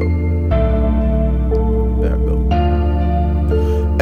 go.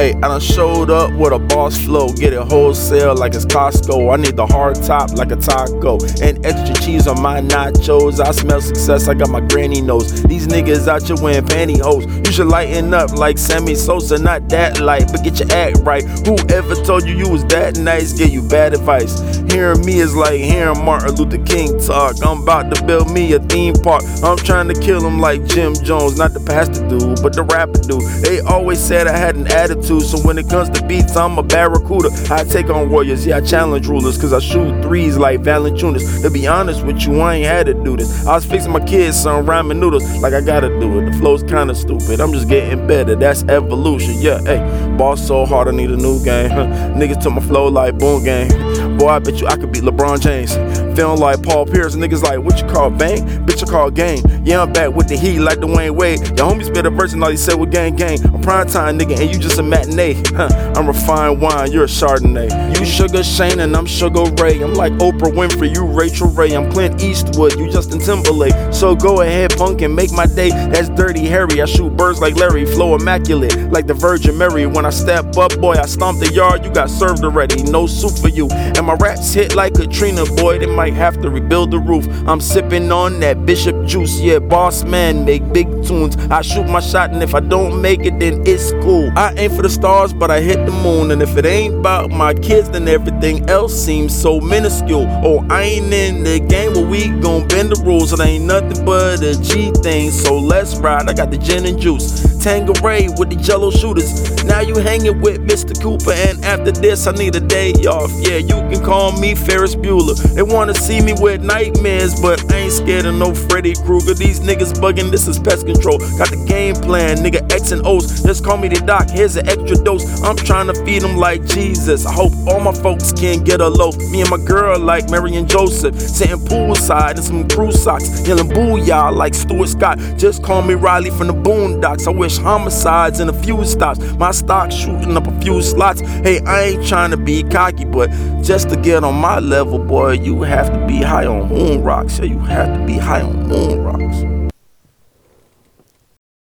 Hey, I done showed up with a boss flow. Get it wholesale like it's Costco. I need the hard top like a taco. And extra cheese on my nachos. I smell success, I got my granny nose. These niggas out here wearing pantyhose. You should lighten up like Sammy Sosa, not that light, but get your act right. Whoever told you you was that nice gave you bad advice. Hearing me is like hearing Martin Luther King talk. I'm about to build me a theme park. I'm trying to kill him like Jim Jones, not the pastor dude, but the rapper dude. They always said I had an attitude, so when it comes to beats, I'm a barracuda. I take on warriors, yeah, I challenge rulers, cause I shoot threes like Valanciunas. To be honest with you, I ain't had to do this. I was fixing my kids some ramen noodles, like I gotta do it. The flow's kinda stupid, I'm just getting better, that's evolution, yeah, hey. Boss so hard, I need a new game. Huh. Niggas took my flow like boom game. Boy, I bet you I could beat LeBron James. Feeling like Paul Pierce, niggas like, what you call bang? Bitch, I call gang. Yeah, I'm back with the heat like Dwyane Wade. Your homie spit a verse and all he said was gang gang. I'm prime time nigga, and you just a matinee. Huh, I'm refined wine, you're a Chardonnay. You Sugar Shane and I'm Sugar Ray. I'm like Oprah Winfrey, you Rachael Ray. I'm Clint Eastwood, you Justin Timberlake. So go ahead, punk, and make my day. That's Dirty Harry. I shoot birds like Larry, flow immaculate like the Virgin Mary. When I step up, boy, I stomp the yard. You got served already, no soup for you. And my raps hit like Katrina, boy. They might have to rebuild the roof. I'm sipping on that Bishop juice, yeah, boss man, make big tunes. I shoot my shot, and if I don't make it, then it's cool. I aim for the stars, but I hit the moon. And if it ain't about my kids, then everything else seems so minuscule. Oh, I ain't in the game, but we gon' bend the rules. It ain't nothing but a G thing, so let's ride. I got the gin and juice. Tanqueray with the jello shooters. Now you hanging with Mr. Cooper, and after this, I need a day off. Yeah, you can call me Ferris Bueller. They wanna see me with nightmares, but I ain't scared of no Freddy Krueger. These niggas bugging, this is pest control. Got the game plan, nigga X and O's. Just call me the doc, here's an extra dose. I'm trying to feed them like Jesus. I hope all my folks can get a loaf. Me and my girl like Mary and Joseph, sitting poolside in some crew socks, yelling booyah like Stuart Scott. Just call me Riley from the Boondocks. I wish homicides and a few stops. My stock shooting up a few slots. Hey, I ain't trying to be cocky, but just to get on my level, boy, you have to be high on moon rocks. Yeah, you have to be high on moon rocks.